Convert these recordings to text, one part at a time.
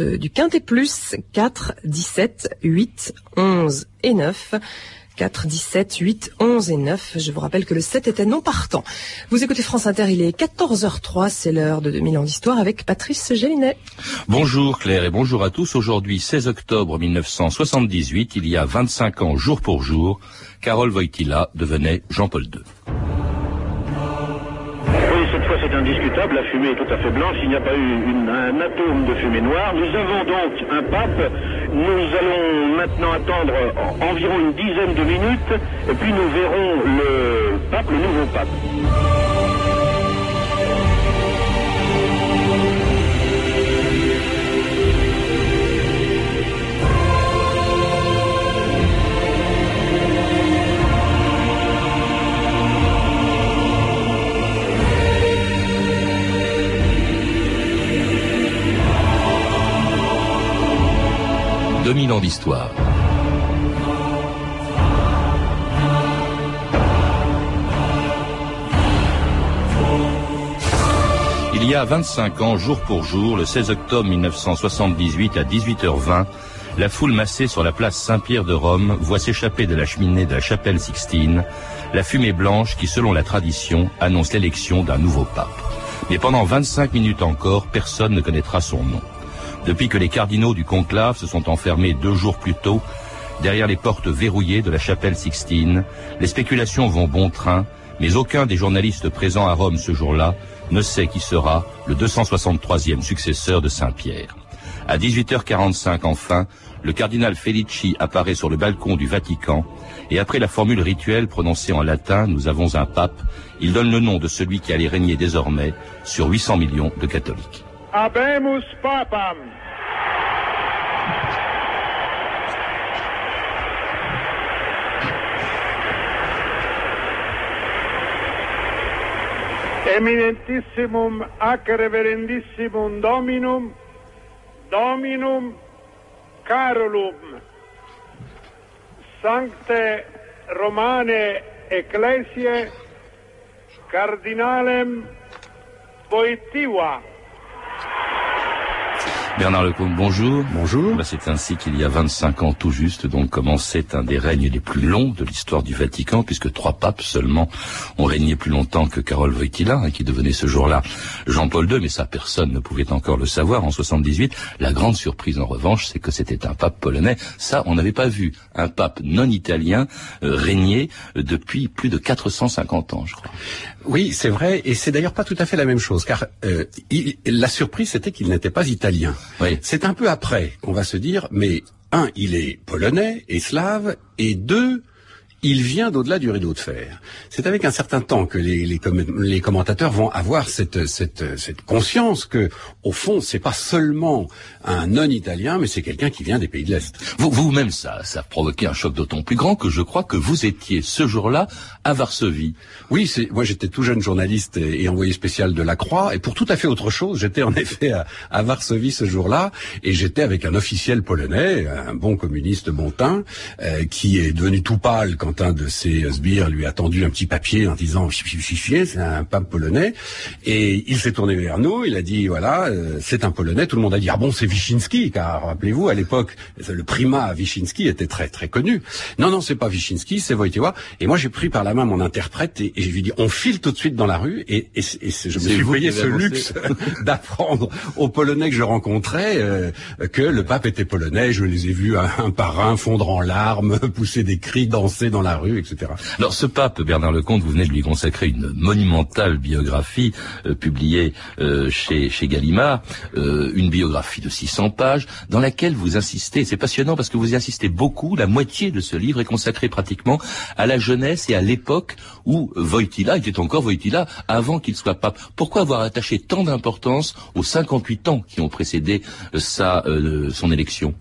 du Quintet Plus, 4, 17, 8, 11 et 9. 4, 17, 8, 11 et 9. Je vous rappelle que le 7 était non partant. Vous écoutez France Inter, il est 14h03, c'est l'heure de 2000 ans d'histoire avec Patrice Gélinet. Bonjour Claire et bonjour à tous. Aujourd'hui, 16 octobre 1978, il y a 25 ans jour pour jour, Carole Wojtyla devenait Jean-Paul II indiscutable, la fumée est tout à fait blanche, il n'y a pas eu un atome de fumée noire. Nous avons donc un pape, nous allons maintenant attendre environ une dizaine de minutes, et puis nous verrons le pape, le nouveau pape. 2000 ans d'histoire. Il y a 25 ans, jour pour jour, le 16 octobre 1978 à 18h20, la foule massée sur la place Saint-Pierre de Rome voit s'échapper de la cheminée de la chapelle Sixtine la fumée blanche qui, selon la tradition, annonce l'élection d'un nouveau pape. Mais pendant 25 minutes encore, personne ne connaîtra son nom. Depuis que les cardinaux du conclave se sont enfermés deux jours plus tôt, derrière les portes verrouillées de la chapelle Sixtine, les spéculations vont bon train, mais aucun des journalistes présents à Rome ce jour-là ne sait qui sera le 263e successeur de Saint-Pierre. À 18h45 enfin, le cardinal Felici apparaît sur le balcon du Vatican et après la formule rituelle prononcée en latin, nous avons un pape, il donne le nom de celui qui allait régner désormais sur 800 millions de catholiques. Abemus Papam! Eminentissimum ac reverendissimum Dominum, Dominum Carolum, Sancte Romane Ecclesiae, Cardinalem Voitiva, Bernard Lecomte, bonjour. Bonjour. Bah, c'est ainsi qu'il y a 25 ans tout juste, donc commençait un des règnes les plus longs de l'histoire du Vatican, puisque trois papes seulement ont régné plus longtemps que Carole Wojtyla, hein, qui devenait ce jour-là Jean-Paul II, mais ça personne ne pouvait encore le savoir en 78. La grande surprise en revanche, c'est que c'était un pape polonais. Ça, on n'avait pas vu un pape non italien euh, régner euh, depuis plus de 450 ans, je crois. Oui, c'est vrai, et c'est d'ailleurs pas tout à fait la même chose, car euh, la surprise, c'était qu'il n'était pas italien. C'est un peu après qu'on va se dire, mais un, il est polonais et slave, et deux, il vient d'au-delà du rideau de fer. C'est avec un certain temps que les, les, commentateurs vont avoir cette, cette, cette conscience que, au fond, c'est pas seulement un non-italien, mais c'est quelqu'un qui vient des pays de l'Est. Vous, vous-même, ça, ça a provoqué un choc d'autant plus grand que je crois que vous étiez ce jour-là à Varsovie. Oui, c'est, moi j'étais tout jeune journaliste et, envoyé spécial de la Croix, et pour tout à fait autre chose, j'étais en effet à, à Varsovie ce jour-là, et j'étais avec un officiel polonais, un bon communiste bon teint, euh, qui est devenu tout pâle quand un de ses sbires lui a tendu un petit papier en disant c'est un pape polonais. Et il s'est tourné vers nous il a dit voilà euh, c'est un polonais. Tout le monde a dit ah bon c'est Wyszynski car rappelez-vous à l'époque le primat Wyszynski était très très connu. Non non c'est pas Wyszynski c'est Wojtyła. Et moi j'ai pris par la main mon interprète et, et je lui dit on file tout de suite dans la rue et, et, et je me suis payé ce luxe d'apprendre aux polonais que je rencontrais euh, que le pape était polonais. Je les ai vus un, un par un fondre en larmes pousser des cris danser dans la rue alors ce pape, Bernard Lecomte, vous venez de lui consacrer une monumentale biographie euh, publiée euh, chez, chez Gallimard, euh, une biographie de 600 pages, dans laquelle vous insistez, c'est passionnant parce que vous y insistez beaucoup, la moitié de ce livre est consacré pratiquement à la jeunesse et à l'époque où Wojtyla était encore Wojtyla avant qu'il soit pape. Pourquoi avoir attaché tant d'importance aux 58 ans qui ont précédé sa, son élection?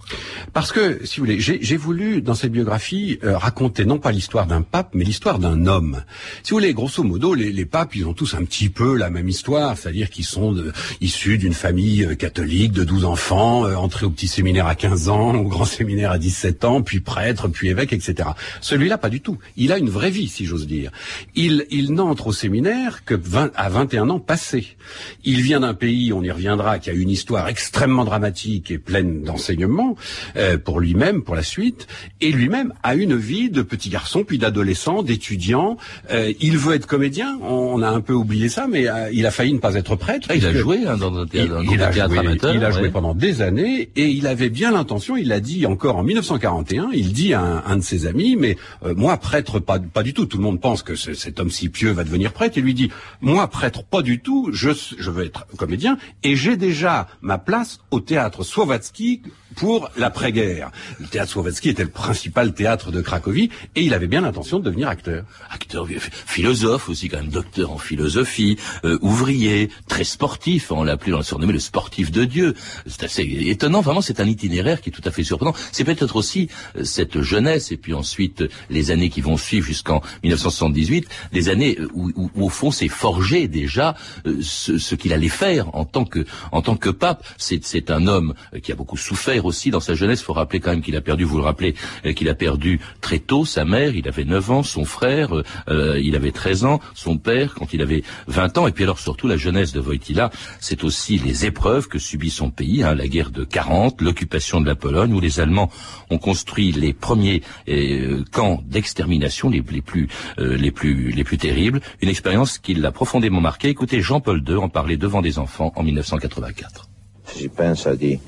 Parce que, si vous voulez, j'ai voulu, dans cette biographie, raconter non pas l'histoire d'un pape, mais l'histoire d'un homme. Si vous voulez, grosso modo, les, les, papes, ils ont tous un petit peu la même histoire, c'est-à-dire qu'ils sont de, issus d'une famille euh, catholique de 12 enfants, euh, entrés au petit séminaire à 15 ans, au grand séminaire à 17 ans, puis prêtre, puis évêque, etc. Celui-là, pas du tout. Il a une vraie vie, si j'ose dire. Il, il n'entre au séminaire que 20, à 21 ans passés. Il vient d'un pays, on y reviendra, qui a une histoire extrêmement dramatique et pleine d'enseignements euh, pour lui-même, pour la suite, et lui-même a une vie de petit garçon, puis d'adolescent, d'étudiant. Euh, il veut être comédien, on a un peu oublié ça, mais euh, il a failli ne pas être prêtre. il a joué hein, dans un théâtre, il, il a théâtre joué, amateur. Il a joué pendant des années, et il avait bien l'intention, il l'a dit encore en 1941, il dit à un, un de ses amis, mais euh, moi prêtre, pas, pas du tout, tout le monde pense que cet homme si pieux va devenir prêtre, et lui dit, moi prêtre, pas du tout, je, je veux être comédien, et j'ai déjà ma place au théâtre Slovatsky pour l'après-guerre. Le théâtre Slovatsky était le principal théâtre de Cracovie et il avait bien l'intention de devenir acteur. Acteur, philosophe aussi, quand même docteur en philosophie, euh, ouvrier, très sportif, on l'a appelé, on l'a surnommé le sportif de Dieu. C'est assez étonnant, vraiment c'est un itinéraire qui est tout à fait surprenant. C'est peut-être aussi euh, cette jeunesse et puis ensuite les années qui vont suivre jusqu'en 1978, des années où, où, où, au fond c'est forgé déjà euh, ce, ce qu'il allait faire en tant que, en tant que pape. C'est un homme qui a beaucoup souffert aussi dans sa jeunesse. Il faut rappeler quand même qu'il a perdu, vous le rappelez, euh, qu'il a perdu très tôt sa mère, il avait 9 ans, son frère, euh, euh, il avait 13 ans, son père quand il avait 20 ans, et puis alors surtout la jeunesse de Wojtyla, c'est aussi les épreuves que subit son pays, hein, la guerre de 40, l'occupation de la Pologne, où les Allemands ont construit les premiers euh, camps d'extermination les, plus, euh, les, plus, les plus terribles, une expérience qui l'a profondément marqué. Écoutez Jean-Paul II en parler devant des enfants en 1984. Si pense à dire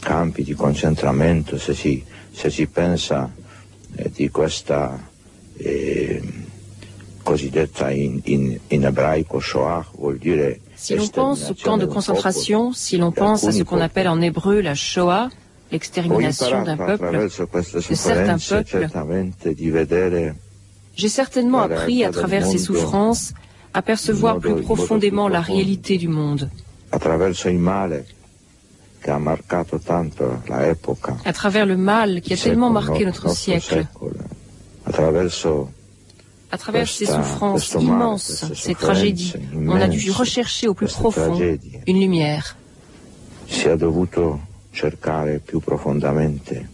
campi di concentramento, se si, se si pensa eh, di questa eh, cosiddetta in, in, in, ebraico Shoah, vuol dire... Si l'on pense au camp de concentration, si l'on pense à ce qu'on appelle en hébreu la Shoah, l'extermination d'un peuple, de certains peuples, j'ai certainement appris à travers ces souffrances à percevoir plus profondément la réalité du monde. À travers le mal qui a tellement marqué notre siècle. À travers ces souffrances immenses, ces tragédies, on a dû rechercher au plus profond une lumière. Si a dovuto cercare più profondamente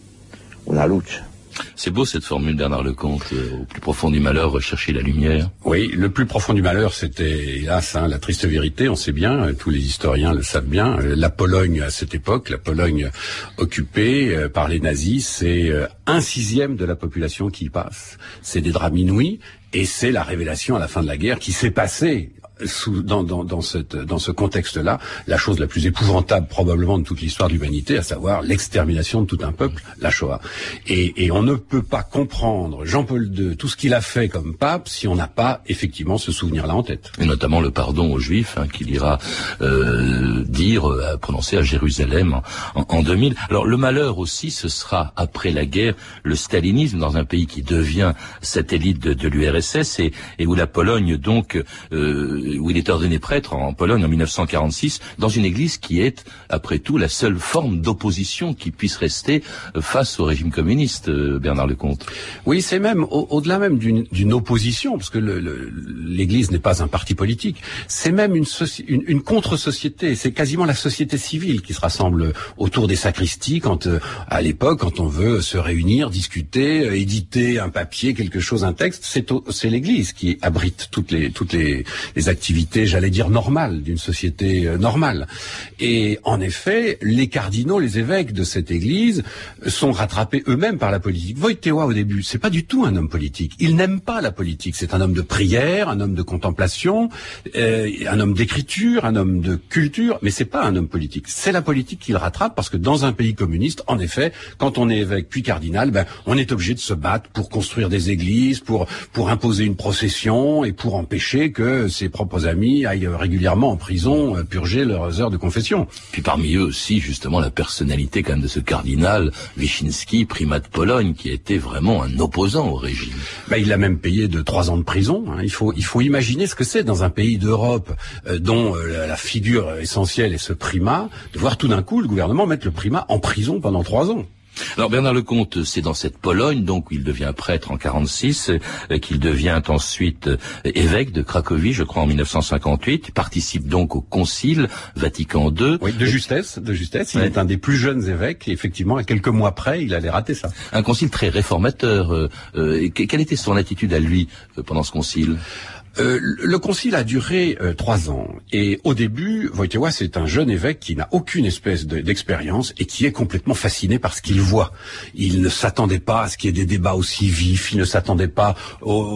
una luce. C'est beau cette formule, Bernard Lecomte, euh, au plus profond du malheur, rechercher la lumière. Oui, le plus profond du malheur, c'était, hélas, hein, la triste vérité, on sait bien, euh, tous les historiens le savent bien, euh, la Pologne à cette époque, la Pologne occupée euh, par les nazis, c'est un sixième de la population qui y passe. C'est des drames inouïs, et c'est la révélation à la fin de la guerre qui s'est passée sous, dans, dans, dans, cette, dans ce contexte-là, la chose la plus épouvantable probablement de toute l'histoire de l'humanité, à savoir l'extermination de tout un peuple, la Shoah. Et, et on ne peut pas comprendre Jean-Paul II, tout ce qu'il a fait comme pape, si on n'a pas effectivement ce souvenir-là en tête. Et notamment le pardon aux Juifs, hein, qu'il ira euh, dire, euh, prononcer à Jérusalem en, en, 2000. Alors le malheur aussi, ce sera après la guerre, le stalinisme dans un pays qui devient satellite de, de l'URSS et, et, où la Pologne donc euh, où il est ordonné prêtre en Pologne en 1946, dans une église qui est, après tout, la seule forme d'opposition qui puisse rester face au régime communiste, Bernard Lecomte. Oui, c'est même au-delà même d'une opposition, parce que l'église n'est pas un parti politique, c'est même une, une, une contre-société, c'est quasiment la société civile qui se rassemble autour des sacristies quand, euh, à l'époque, quand on veut se réunir, discuter, euh, éditer un papier, quelque chose, un texte, c'est l'église qui abrite toutes les, toutes les, les activité, j'allais dire, normale, d'une société euh, normale. Et en effet, les cardinaux, les évêques de cette église sont rattrapés eux-mêmes par la politique. Wojtyła, au début, c'est pas du tout un homme politique. Il n'aime pas la politique. C'est un homme de prière, un homme de contemplation, euh, un homme d'écriture, un homme de culture, mais c'est pas un homme politique. C'est la politique qu'il rattrape parce que dans un pays communiste, en effet, quand on est évêque puis cardinal, ben, on est obligé de se battre pour construire des églises, pour, pour imposer une procession et pour empêcher que ses propres amis aillent régulièrement en prison purger leurs heures de confession. Puis parmi eux aussi, justement, la personnalité quand même de ce cardinal, Wyszynski, primat de Pologne, qui était vraiment un opposant au régime. Ben, il a même payé de trois ans de prison. Hein. Il, faut, il faut imaginer ce que c'est dans un pays d'Europe euh, dont euh, la figure essentielle est ce primat, de voir tout d'un coup le gouvernement mettre le primat en prison pendant trois ans. Alors Bernard Lecomte, c'est dans cette Pologne, donc où il devient prêtre en 46, euh, qu'il devient ensuite euh, évêque de Cracovie, je crois en 1958. Il participe donc au Concile Vatican II. Oui, de justesse, de justesse. Il est un des plus jeunes évêques. Et effectivement, à quelques mois près, il allait rater ça. Un concile très réformateur. Euh, quelle était son attitude à lui pendant ce concile? Euh, le concile a duré euh, trois ans et au début, Wojtyła c'est un jeune évêque qui n'a aucune espèce d'expérience et qui est complètement fasciné par ce qu'il voit. Il ne s'attendait pas à ce qu'il y ait des débats aussi vifs, il ne s'attendait pas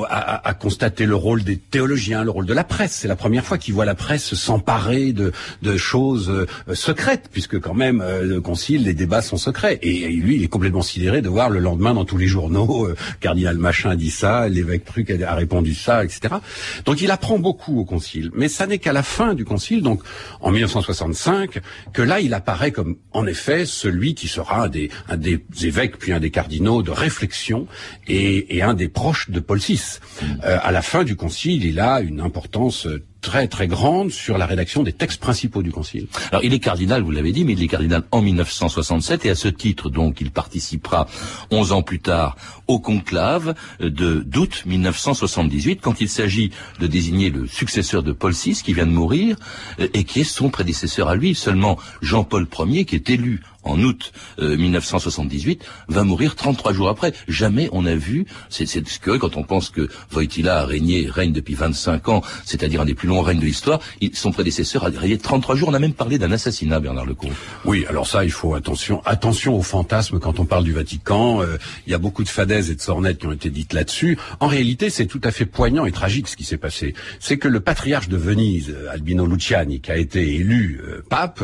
à, constater le rôle des théologiens, le rôle de la presse. C'est la première fois qu'il voit la presse s'emparer de, choses euh, secrètes, puisque quand même le concile, les débats sont secrets. Et, lui, il est complètement sidéré de voir le lendemain dans tous les journaux, cardinal machin dit ça, l'évêque truc a répondu ça, etc. Donc il apprend beaucoup au concile, mais ça n'est qu'à la fin du concile, donc en 1965, que là il apparaît comme en effet celui qui sera un des, un des évêques puis un des cardinaux de réflexion et, et un des proches de Paul VI. Mmh. Euh, à la fin du concile, il a une importance très très grande sur la rédaction des textes principaux du Concile. Alors il est cardinal, vous l'avez dit, mais il est cardinal en 1967 et à ce titre donc il participera 11 ans plus tard au conclave de d'août 1978 quand il s'agit de désigner le successeur de Paul VI qui vient de mourir euh, et qui est son prédécesseur à lui. Seulement Jean-Paul Ier qui est élu en août 1978, euh, va mourir 33 jours après. Jamais on a vu, c'est ce que quand on pense que Wojtyla a régné, règne depuis 25 ans, c'est-à-dire un des plus longs règnes de l'histoire, son prédécesseur a régné 33 jours. On a même parlé d'un assassinat, Bernard Lecomte. Oui, alors ça, il faut attention, attention au fantasme quand on parle du Vatican. Euh, il y a beaucoup de fadaises et de sornettes qui ont été dites là-dessus. En réalité, c'est tout à fait poignant et tragique ce qui s'est passé. C'est que le patriarche de Venise, Albino Luciani, qui a été élu euh, pape,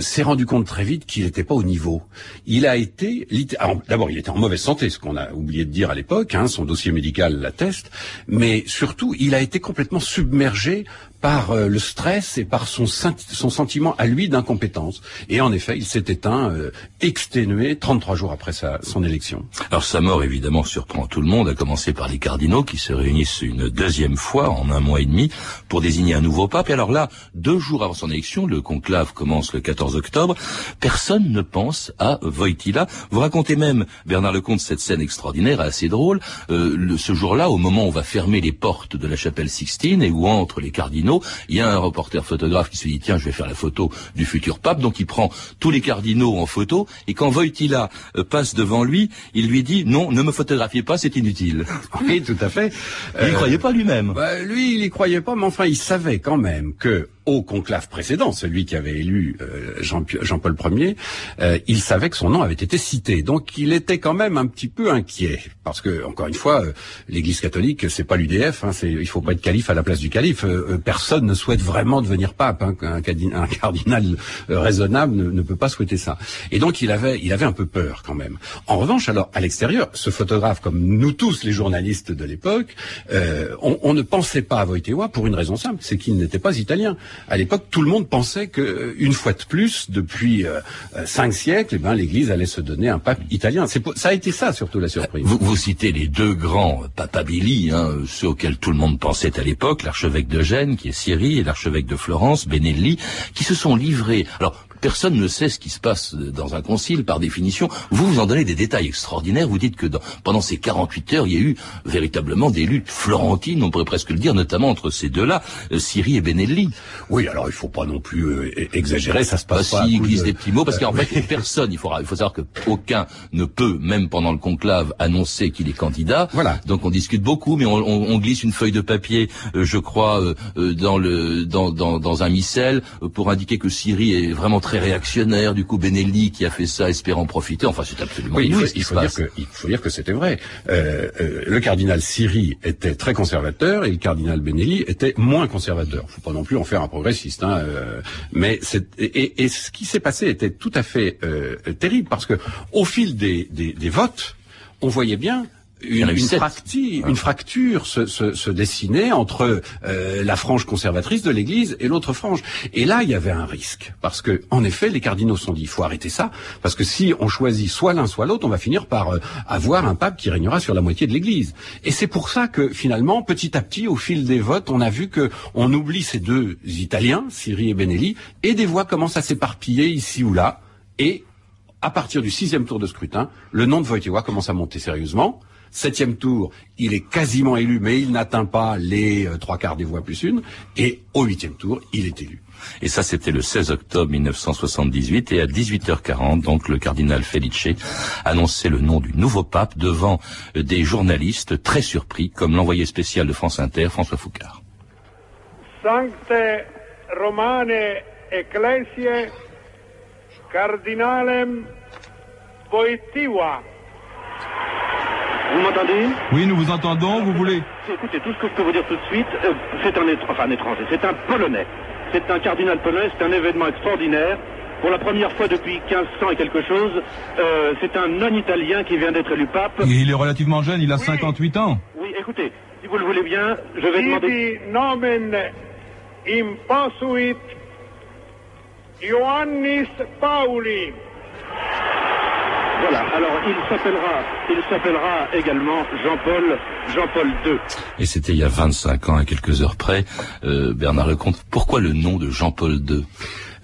s'est rendu compte très vite qu'il était pas au niveau. Il a été, d'abord, il était en mauvaise santé, ce qu'on a oublié de dire à l'époque, hein, son dossier médical l'atteste, mais surtout, il a été complètement submergé par euh, le stress et par son, son sentiment à lui d'incompétence. Et en effet, il s'est éteint, euh, exténué, 33 jours après sa, son élection. Alors sa mort, évidemment, surprend tout le monde, à commencer par les cardinaux qui se réunissent une deuxième fois en un mois et demi pour désigner un nouveau pape. Et alors là, deux jours avant son élection, le conclave commence le 14 octobre, personne ne pense à Wojtyla. Vous racontez même, Bernard Lecomte, cette scène extraordinaire, assez drôle. Euh, le, ce jour-là, au moment où on va fermer les portes de la chapelle Sixtine et où entrent les cardinaux, il y a un reporter photographe qui se dit tiens je vais faire la photo du futur pape donc il prend tous les cardinaux en photo et quand Wojtyla euh, passe devant lui il lui dit non ne me photographiez pas c'est inutile. Oui tout à fait. Il n'y croyait pas lui-même. Bah, lui il y croyait pas mais enfin il savait quand même que au conclave précédent, celui qui avait élu euh, Jean-Paul Ier, euh, il savait que son nom avait été cité. Donc il était quand même un petit peu inquiet, parce que encore une fois, euh, l'Église catholique, c'est pas l'UDF. Hein, c'est, il faut pas être calife à la place du calife. personne ne souhaite vraiment devenir pape. Hein, un, cardinal raisonnable ne, peut pas souhaiter ça. Et donc il avait, il avait un peu peur quand même. En revanche, alors à l'extérieur, ce photographe, comme nous tous les journalistes de l'époque, on, on, ne pensait pas à Wojtyła pour une raison simple, c'est qu'il n'était pas italien à l'époque, tout le monde pensait que, euh, une fois de plus, depuis euh, euh, cinq siècles, eh ben, l'Église allait se donner un pape italien. C'est ça a été ça surtout la surprise. Vous, citez les deux grands papabili, hein, ceux auxquels tout le monde pensait à l'époque, l'archevêque de Gênes, qui est Syrie, et l'archevêque de Florence, Benelli, qui se sont livrés. Alors Personne ne sait ce qui se passe dans un concile, par définition. Vous vous en donnez des détails extraordinaires. Vous dites que pendant ces 48 heures, il y a eu véritablement des luttes florentines, on pourrait presque le dire, notamment entre ces deux-là, euh, Syrie et Benelli. Oui, alors il faut pas non plus euh, exagérer, ça se passe bah, pas. Si, il glisse des petits mots, parce qu'en euh, fait, personne, il faut, il faut savoir que aucun ne peut, même pendant le conclave, annoncer qu'il est candidat. Voilà. Donc on discute beaucoup, mais on, on, on glisse une feuille de papier, je crois, dans le dans, dans, dans un missel pour indiquer que Syrie est vraiment très réactionnaire. Du coup, Benelli qui a fait ça, espérant profiter. Enfin, c'est absolument oui, il faut, il faut dire que il faut dire que c'était vrai. Euh, euh, le cardinal Siri était très conservateur et le cardinal Benelli était moins conservateur. Faut pas non plus en faire un progressiste, hein, euh, mais c'est et, et, ce qui s'est passé était tout à fait euh, terrible parce que au fil des, des, des votes, on voyait bien une, une, fracture, se, se, se, dessinait entre euh, la frange conservatrice de l'Église et l'autre frange. Et là, il y avait un risque, parce que, en effet, les cardinaux se sont dit, il faut arrêter ça, parce que si on choisit soit l'un soit l'autre, on va finir par euh, avoir un pape qui régnera sur la moitié de l'Église. Et c'est pour ça que, finalement, petit à petit, au fil des votes, on a vu que on oublie ces deux Italiens, Siri et Benelli, et des voix commencent à s'éparpiller ici ou là, et à partir du sixième tour de scrutin, le nom de Wojtyła commence à monter sérieusement. Septième tour, il est quasiment élu, mais il n'atteint pas les euh, trois quarts des voix plus une. Et au huitième tour, il est élu. Et ça, c'était le 16 octobre 1978. Et à 18h40, donc, le cardinal Felice annonçait le nom du nouveau pape devant euh, des journalistes très surpris, comme l'envoyé spécial de France Inter, François Foucard. Sancte Romane Ecclesiae Cardinalem. Vous m'entendez Oui, nous vous entendons, vous voulez Écoutez, tout ce que je peux vous dire tout de suite, euh, c'est un, étr- enfin, un étranger, c'est un Polonais. C'est un cardinal polonais, c'est un événement extraordinaire. Pour la première fois depuis 1500 et quelque chose, euh, c'est un non-italien qui vient d'être élu pape. Il est relativement jeune, il a 58 ans. Oui, écoutez, si vous le voulez bien, je vais demander... Nomen imposuit Ioannis Pauli. Voilà, alors il s'appellera, il s'appellera également Jean-Paul, Jean-Paul II. Et c'était il y a 25 ans, à quelques heures près. Euh, Bernard Lecomte, pourquoi le nom de Jean-Paul II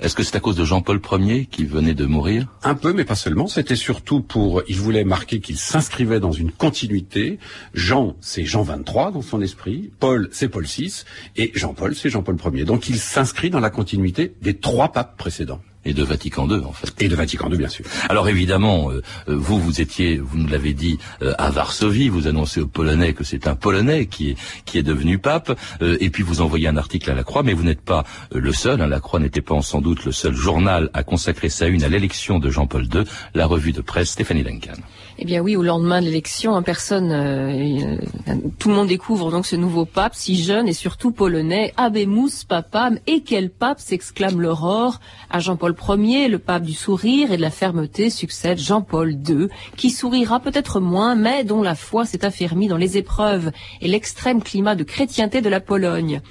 Est-ce que c'est à cause de Jean-Paul Ier qui venait de mourir? Un peu, mais pas seulement. C'était surtout pour, il voulait marquer qu'il s'inscrivait dans une continuité. Jean, c'est Jean 23 dans son esprit. Paul, c'est Paul VI. Et Jean-Paul, c'est Jean-Paul Ier. Donc il s'inscrit dans la continuité des trois papes précédents. Et de Vatican II, en fait. Et de Vatican II, bien sûr. Alors évidemment, euh, euh, vous, vous étiez, vous nous l'avez dit, euh, à Varsovie, vous annoncez aux Polonais que c'est un Polonais qui est, qui est devenu pape, euh, et puis vous envoyez un article à la Croix, mais vous n'êtes pas le seul, hein, la Croix n'était pas sans doute le seul journal à consacrer sa une à l'élection de Jean-Paul II, la revue de presse Stéphanie Duncan. Eh bien oui, au lendemain de l'élection, hein, personne, euh, euh, tout le monde découvre donc ce nouveau pape, si jeune et surtout polonais, Abemus Papam, et quel pape s'exclame l'aurore. À Jean-Paul Ier, le pape du sourire et de la fermeté, succède Jean-Paul II, qui sourira peut-être moins, mais dont la foi s'est affermie dans les épreuves et l'extrême climat de chrétienté de la Pologne.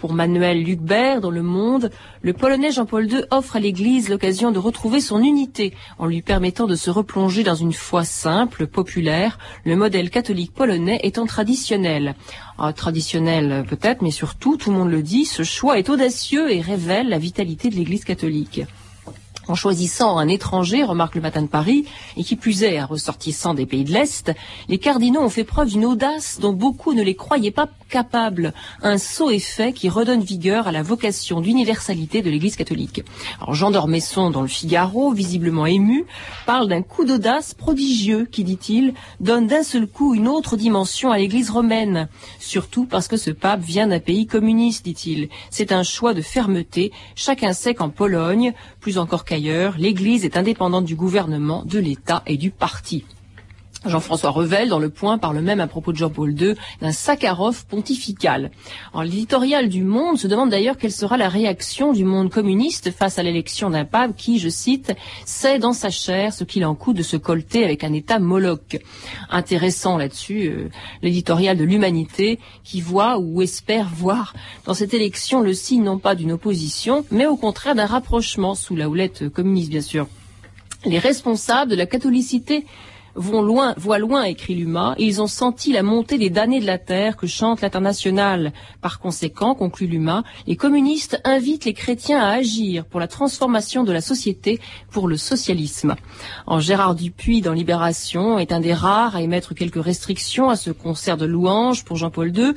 Pour Manuel Lucbert, dans Le Monde, le Polonais Jean-Paul II offre à l'Église l'occasion de retrouver son unité en lui permettant de se replonger dans une foi simple, populaire, le modèle catholique polonais étant traditionnel. Ah, traditionnel peut-être, mais surtout, tout le monde le dit, ce choix est audacieux et révèle la vitalité de l'Église catholique. En choisissant un étranger, remarque le matin de Paris, et qui plus est un ressortissant des pays de l'Est, les cardinaux ont fait preuve d'une audace dont beaucoup ne les croyaient pas capables. Un saut effet qui redonne vigueur à la vocation d'universalité de l'Église catholique. Alors Jean d'Ormesson, dans le Figaro, visiblement ému, parle d'un coup d'audace prodigieux qui, dit-il, donne d'un seul coup une autre dimension à l'Église romaine. Surtout parce que ce pape vient d'un pays communiste, dit-il. C'est un choix de fermeté. Chacun sait qu'en Pologne, plus encore qu'ailleurs, l'Église est indépendante du gouvernement, de l'État et du parti. Jean-François Revel, dans Le Point, parle même à propos de Jean-Paul II d'un Sakharov pontifical. L'éditorial du Monde se demande d'ailleurs quelle sera la réaction du monde communiste face à l'élection d'un pape qui, je cite, sait dans sa chair ce qu'il en coûte de se colter avec un État moloch. Intéressant là-dessus, euh, l'éditorial de l'Humanité qui voit ou espère voir dans cette élection le signe non pas d'une opposition, mais au contraire d'un rapprochement sous la houlette communiste, bien sûr. Les responsables de la catholicité vont loin, voient loin, écrit Luma, et ils ont senti la montée des damnés de la terre que chante l'international. Par conséquent, conclut Luma, les communistes invitent les chrétiens à agir pour la transformation de la société, pour le socialisme. En Gérard Dupuis, dans Libération, est un des rares à émettre quelques restrictions à ce concert de louanges pour Jean-Paul II.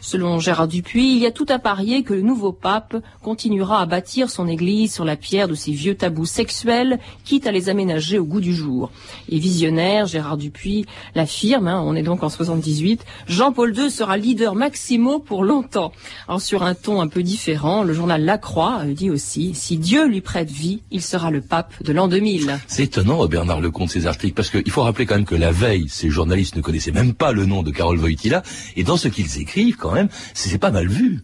Selon Gérard Dupuis, il y a tout à parier que le nouveau pape continuera à bâtir son église sur la pierre de ses vieux tabous sexuels, quitte à les aménager au goût du jour. Et visionnaire, Gérard Dupuis l'affirme, hein, on est donc en 78, Jean-Paul II sera leader maximo pour longtemps. Alors sur un ton un peu différent, le journal La Croix euh, dit aussi, si Dieu lui prête vie, il sera le pape de l'an 2000. C'est étonnant, Bernard Lecomte, ces articles, parce qu'il faut rappeler quand même que la veille, ces journalistes ne connaissaient même pas le nom de Karol Wojtyla, et dans ce qu'ils écrivent, quand même, c'est pas mal vu.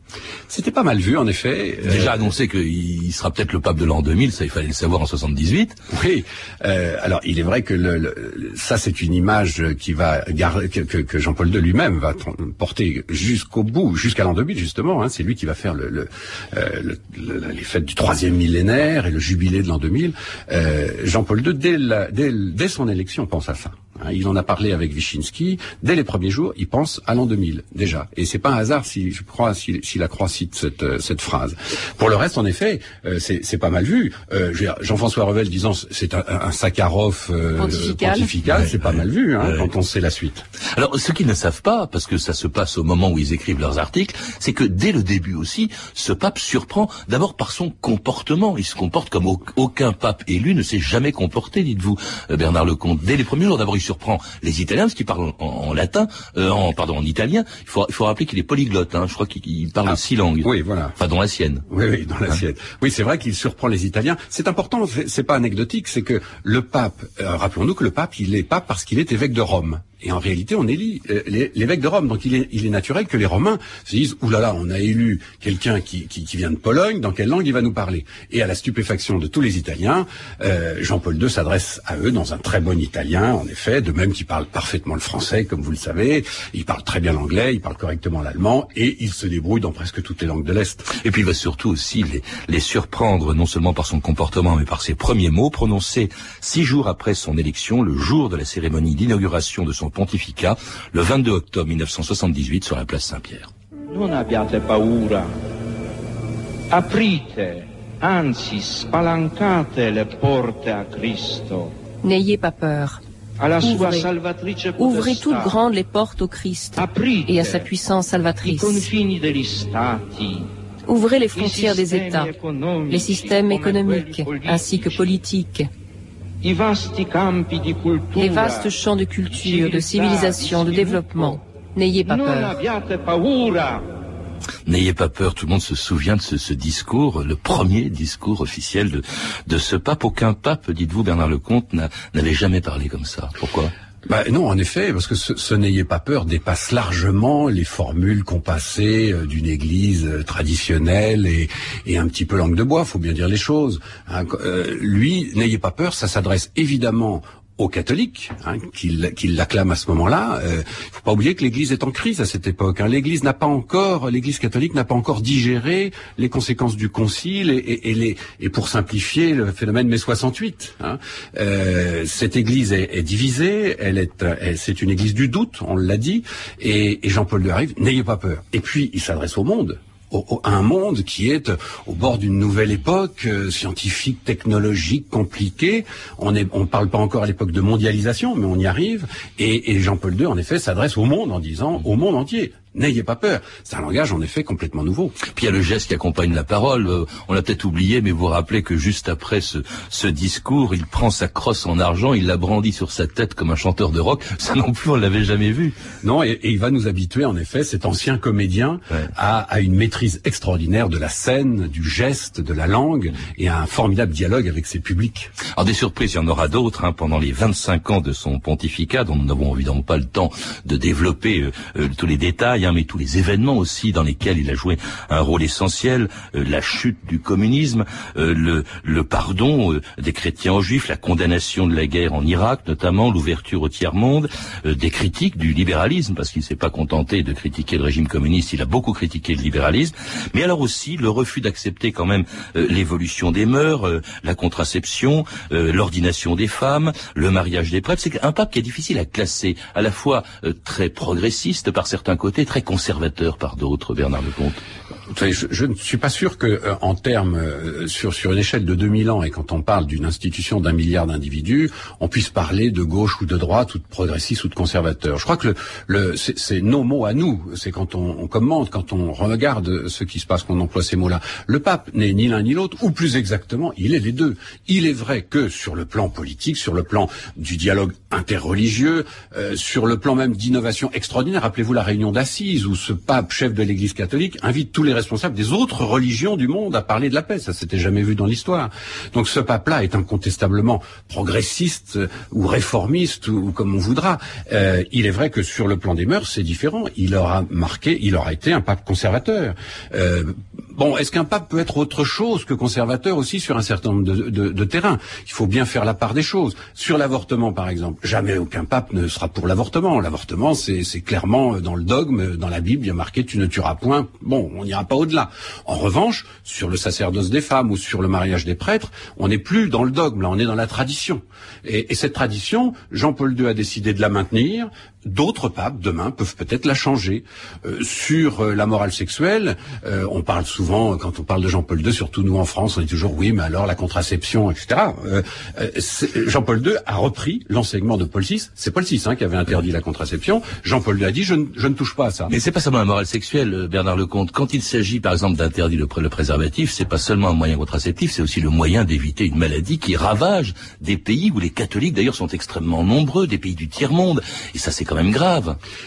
C'était pas mal vu, en effet. Euh, Déjà annoncé qu'il sera peut-être le pape de l'an 2000, ça il fallait le savoir en 78. Oui. Euh, alors, il est vrai que le, le- ça, c'est une image qui va que, Jean-Paul II lui-même va porter jusqu'au bout, jusqu'à l'an 2000 justement. Hein, c'est lui qui va faire le, euh, le- le- les fêtes du troisième millénaire et le jubilé de l'an 2000. Euh, Jean-Paul II, dès son élection, pense à ça. Hein. Il en a parlé avec Wyszynski. Dès les premiers jours, il pense à l'an 2000 déjà. Et c'est pas un hasard si je crois si, si la Croix cite cette, euh, cette phrase. Pour le reste, en effet, euh, c'est c'est pas mal vu. Euh, je veux dire, Jean-François Revel disant c'est un, un Sakharov euh, Pontifical. pontifical, c'est pas mal vu hein, Ouais. quand on sait la suite. Alors, ce qu'ils ne savent pas, parce que ça se passe au moment où ils écrivent leurs articles, c'est que dès le début aussi, ce pape surprend d'abord par son comportement. Il se comporte comme au- aucun pape élu ne s'est jamais comporté, dites-vous, euh, Bernard Lecomte. Dès les premiers jours, d'abord, surprend les Italiens, parce qu'il parle en, en latin, euh, en, pardon, en italien. Il faut, il faut rappeler qu'il est polyglotte. Hein. Je crois qu'il il parle Ah, six langues. Oui, voilà. Enfin, dont la sienne. Oui, oui, dans l'assiette. Oui, c'est vrai qu'il surprend les Italiens. C'est important, c'est c'est pas anecdotique, c'est que le pape, euh, rappelons-nous que le pape, il est pape parce qu'il est évêque de Rome. Et en réalité, on élit euh, l'é- l'évêque de Rome. Donc il est, il est naturel que les Romains se disent, oulala, on a élu quelqu'un qui, qui, qui vient de Pologne, dans quelle langue il va nous parler? Et à la stupéfaction de tous les Italiens, euh, Jean-Paul II s'adresse à eux dans un très bon italien, en effet, de même qu'il parle parfaitement le français, comme vous le savez. Il parle très bien l'anglais, il parle correctement l'allemand, et il se débrouille dans presque toutes les langues de l'Est. Et puis il va surtout aussi les, les surprendre, non seulement par son comportement, mais par ses premiers mots prononcés six jours après son élection, le jour de la cérémonie d'inauguration de son pontificat, le 22 octobre 1978 sur la place Saint-Pierre. Non abbiate paura. Aprite, anzi spalancate le porte a Cristo, N'ayez pas peur. Ouvrez. toutes grandes les portes au Christ et à sa puissance salvatrice. Ouvrez les frontières des États, les systèmes économiques ainsi que politiques, les vastes champs de culture, de civilisation, de développement. N'ayez pas peur. N'ayez pas peur, tout le monde se souvient de ce, ce discours, le premier discours officiel de, de ce pape. Aucun pape, dites-vous, Bernard Lecomte, n'a- n'avait jamais parlé comme ça. Pourquoi? Bah, non, en effet, parce que ce, n'ayez pas peur dépasse largement les formules compassées euh, d'une église euh, traditionnelle et, et un petit peu langue de bois, faut bien dire les choses. Hein, euh, lui, n'ayez pas peur, ça s'adresse évidemment aux catholiques, hein, qui, l'acclament à ce moment-là. Il euh, faut pas oublier que l'Église est en crise à cette époque. Hein. L'Église n'a pas encore, l'Église catholique n'a pas encore digéré les conséquences du Concile et, et, et les, et pour simplifier le phénomène mai 68. Hein. Euh, cette Église est, est divisée, elle est, c'est une Église du doute, on l'a dit, et, et Jean-Paul II arrive. N'ayez pas peur. Et puis il s'adresse au monde un monde qui est au bord d'une nouvelle époque euh, scientifique, technologique, compliquée. On est, on parle pas encore à l'époque de mondialisation, mais on y arrive. Et, et Jean-Paul II, en effet, s'adresse au monde en disant au monde entier. N'ayez pas peur. C'est un langage en effet complètement nouveau. Puis il y a le geste qui accompagne la parole. Euh, on l'a peut-être oublié, mais vous vous rappelez que juste après ce, ce discours, il prend sa crosse en argent, il la brandit sur sa tête comme un chanteur de rock. Ça non plus, on l'avait jamais vu. Non, et, et il va nous habituer, en effet, cet ancien comédien, Ouais. à, à une maîtrise extraordinaire de la scène, du geste, de la langue, et à un formidable dialogue avec ses publics. Alors des surprises, il y en aura d'autres hein, pendant les 25 ans de son pontificat, dont nous n'avons évidemment pas le temps de développer euh, euh, tous les détails, mais tous les événements aussi dans lesquels il a joué un rôle essentiel, euh, la chute du communisme, euh, le, le pardon euh, des chrétiens aux juifs, la condamnation de la guerre en Irak notamment, l'ouverture au tiers-monde, euh, des critiques du libéralisme, parce qu'il s'est pas contenté de critiquer le régime communiste, il a beaucoup critiqué le libéralisme, mais alors aussi le refus d'accepter quand même euh, l'évolution des mœurs, la contraception, l'ordination des femmes, le mariage des prêtres. C'est un pape qui est difficile à classer, à la fois très progressiste par certains côtés, très conservateur par d'autres, Bernard Lecomte. Je, je ne suis pas sûr que, euh, en termes euh, sur sur une échelle de 2000 ans, et quand on parle d'une institution d'un milliard d'individus, on puisse parler de gauche ou de droite ou de progressiste ou de conservateur. Je crois que le, le c'est nos mots à nous. C'est quand on, on commente, quand on regarde ce qui se passe, qu'on emploie ces mots-là. Le pape n'est ni l'un ni l'autre, ou plus exactement, il est les deux. Il est vrai que sur le plan politique, sur le plan du dialogue interreligieux, euh, sur le plan même d'innovation extraordinaire. Rappelez-vous la réunion d'Assise où ce pape, chef de l'Église catholique, invite tous les responsables des autres religions du monde à parler de la paix. Ça s'était jamais vu dans l'histoire. Donc ce pape-là est incontestablement progressiste euh, ou réformiste ou, ou comme on voudra. Euh, il est vrai que sur le plan des mœurs, c'est différent. Il aura marqué, il aura été un pape conservateur. Euh, bon, est-ce qu'un pape peut être autre chose que conservateur aussi sur un certain nombre de, terrains? Il faut bien faire la part des choses. Sur l'avortement, par exemple, jamais aucun pape ne sera pour l'avortement. L'avortement, c'est clairement dans le dogme, dans la Bible, il y a marqué tu ne tueras point. Bon, on n'ira pas au-delà. En revanche, sur le sacerdoce des femmes ou sur le mariage des prêtres, on n'est plus dans le dogme, là, on est dans la tradition. Et, et cette tradition, Jean-Paul II a décidé de la maintenir. D'autres papes, demain, peuvent peut-être la changer. Euh, sur euh, la morale sexuelle, euh, on parle souvent, quand on parle de Jean-Paul II, surtout nous en France, on dit toujours oui, mais alors la contraception, etc. Euh, euh, Jean-Paul II a repris l'enseignement de Paul VI. C'est Paul VI hein, qui avait interdit la contraception. Jean-Paul II a dit je ne, je ne touche pas à ça. Mais c'est pas seulement la morale sexuelle, Bernard Lecomte. Quand il s'agit, par exemple, d'interdire le, le, préservatif, c'est pas seulement un moyen contraceptif, c'est aussi le moyen d'éviter une maladie qui ravage des pays où les catholiques, d'ailleurs, sont extrêmement nombreux, des pays du tiers-monde. Et ça, c'est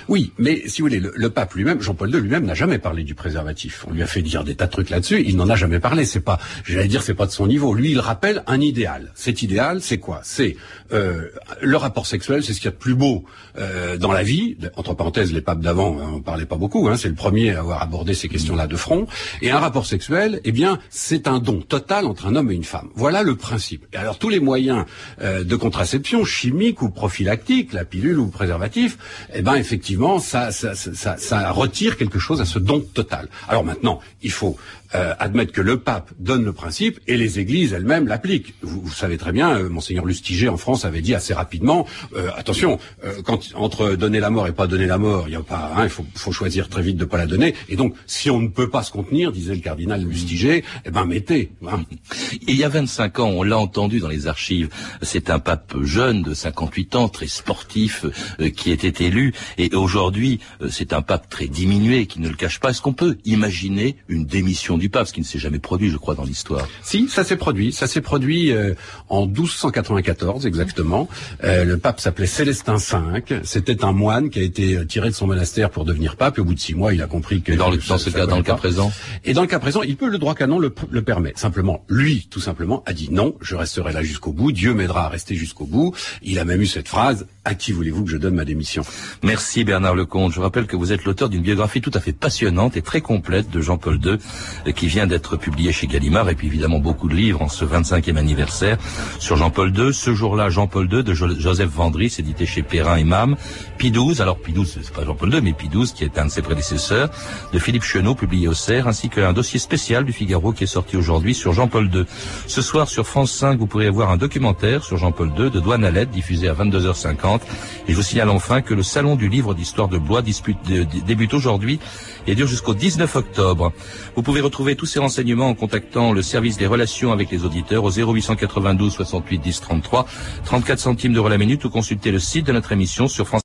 Oui, mais si vous voulez, le, pape lui-même, Jean-Paul II lui-même n'a jamais parlé du préservatif. On lui a fait dire des tas de trucs là-dessus. Il n'en a jamais parlé. C'est pas, j'allais dire, c'est pas de son niveau. Lui, il rappelle un idéal. Cet idéal, c'est quoi? C'est euh, le rapport sexuel, c'est ce qu'il y a de plus beau euh, dans la vie. Entre parenthèses, les papes d'avant, on parlait pas beaucoup. Hein, c'est le premier à avoir abordé ces questions-là de front. Et un rapport sexuel, eh bien, c'est un don total entre un homme et une femme. Voilà le principe. Et alors tous les moyens euh, de contraception, chimiques ou prophylactiques, la pilule ou préservatif, eh ben effectivement, ça, ça, ça, ça retire quelque chose à ce don total. Alors maintenant, il faut euh, admettre que le pape donne le principe et les églises elles-mêmes l'appliquent. Vous, vous, savez très bien, euh, monseigneur Lustiger en France avait dit assez rapidement, euh, attention, euh, quand entre donner la mort et pas donner la mort, il y a pas, hein, il faut, faut, choisir très vite de pas la donner. Et donc, si on ne peut pas se contenir, disait le cardinal Lustiger, eh ben mettez. Hein. Il y a 25 ans, on l'a entendu dans les archives, c'est un pape jeune de 58 ans, très sportif, euh, qui était élu, et aujourd'hui, c'est un pape très diminué, qui ne le cache pas. Est-ce qu'on peut imaginer une démission du pape, ce qui ne s'est jamais produit, je crois, dans l'histoire. Si, ça s'est produit. Ça s'est produit euh, en 1294 exactement. Euh, le pape s'appelait Célestin V. C'était un moine qui a été tiré de son monastère pour devenir pape. Et au bout de six mois, il a compris que. Et dans, le, dans ce cas, dans le cas présent. Et dans le cas présent, il peut le droit canon le, le permet. Simplement, lui, tout simplement, a dit non, je resterai là jusqu'au bout. Dieu m'aidera à rester jusqu'au bout. Il a même eu cette phrase à qui voulez-vous que je donne ma démission? Merci Bernard Lecomte. Je rappelle que vous êtes l'auteur d'une biographie tout à fait passionnante et très complète de Jean-Paul II, qui vient d'être publiée chez Gallimard, et puis évidemment beaucoup de livres en ce 25e anniversaire sur Jean-Paul II. Ce jour-là, Jean-Paul II de Joseph Vendry, édité chez Perrin et Mam. XII, alors XII, c'est pas Jean-Paul II, mais XII, qui est un de ses prédécesseurs, de Philippe Chenot, publié au Cerf, ainsi qu'un dossier spécial du Figaro qui est sorti aujourd'hui sur Jean-Paul II. Ce soir, sur France 5, vous pourrez voir un documentaire sur Jean-Paul II de Douane Alette, diffusé à 22h50. Et je vous signale enfin que le salon du livre d'histoire de Blois débute aujourd'hui et dure jusqu'au 19 octobre. Vous pouvez retrouver tous ces renseignements en contactant le service des relations avec les auditeurs au 0892 68 10 33, 34 centimes d'euros la minute ou consulter le site de notre émission sur France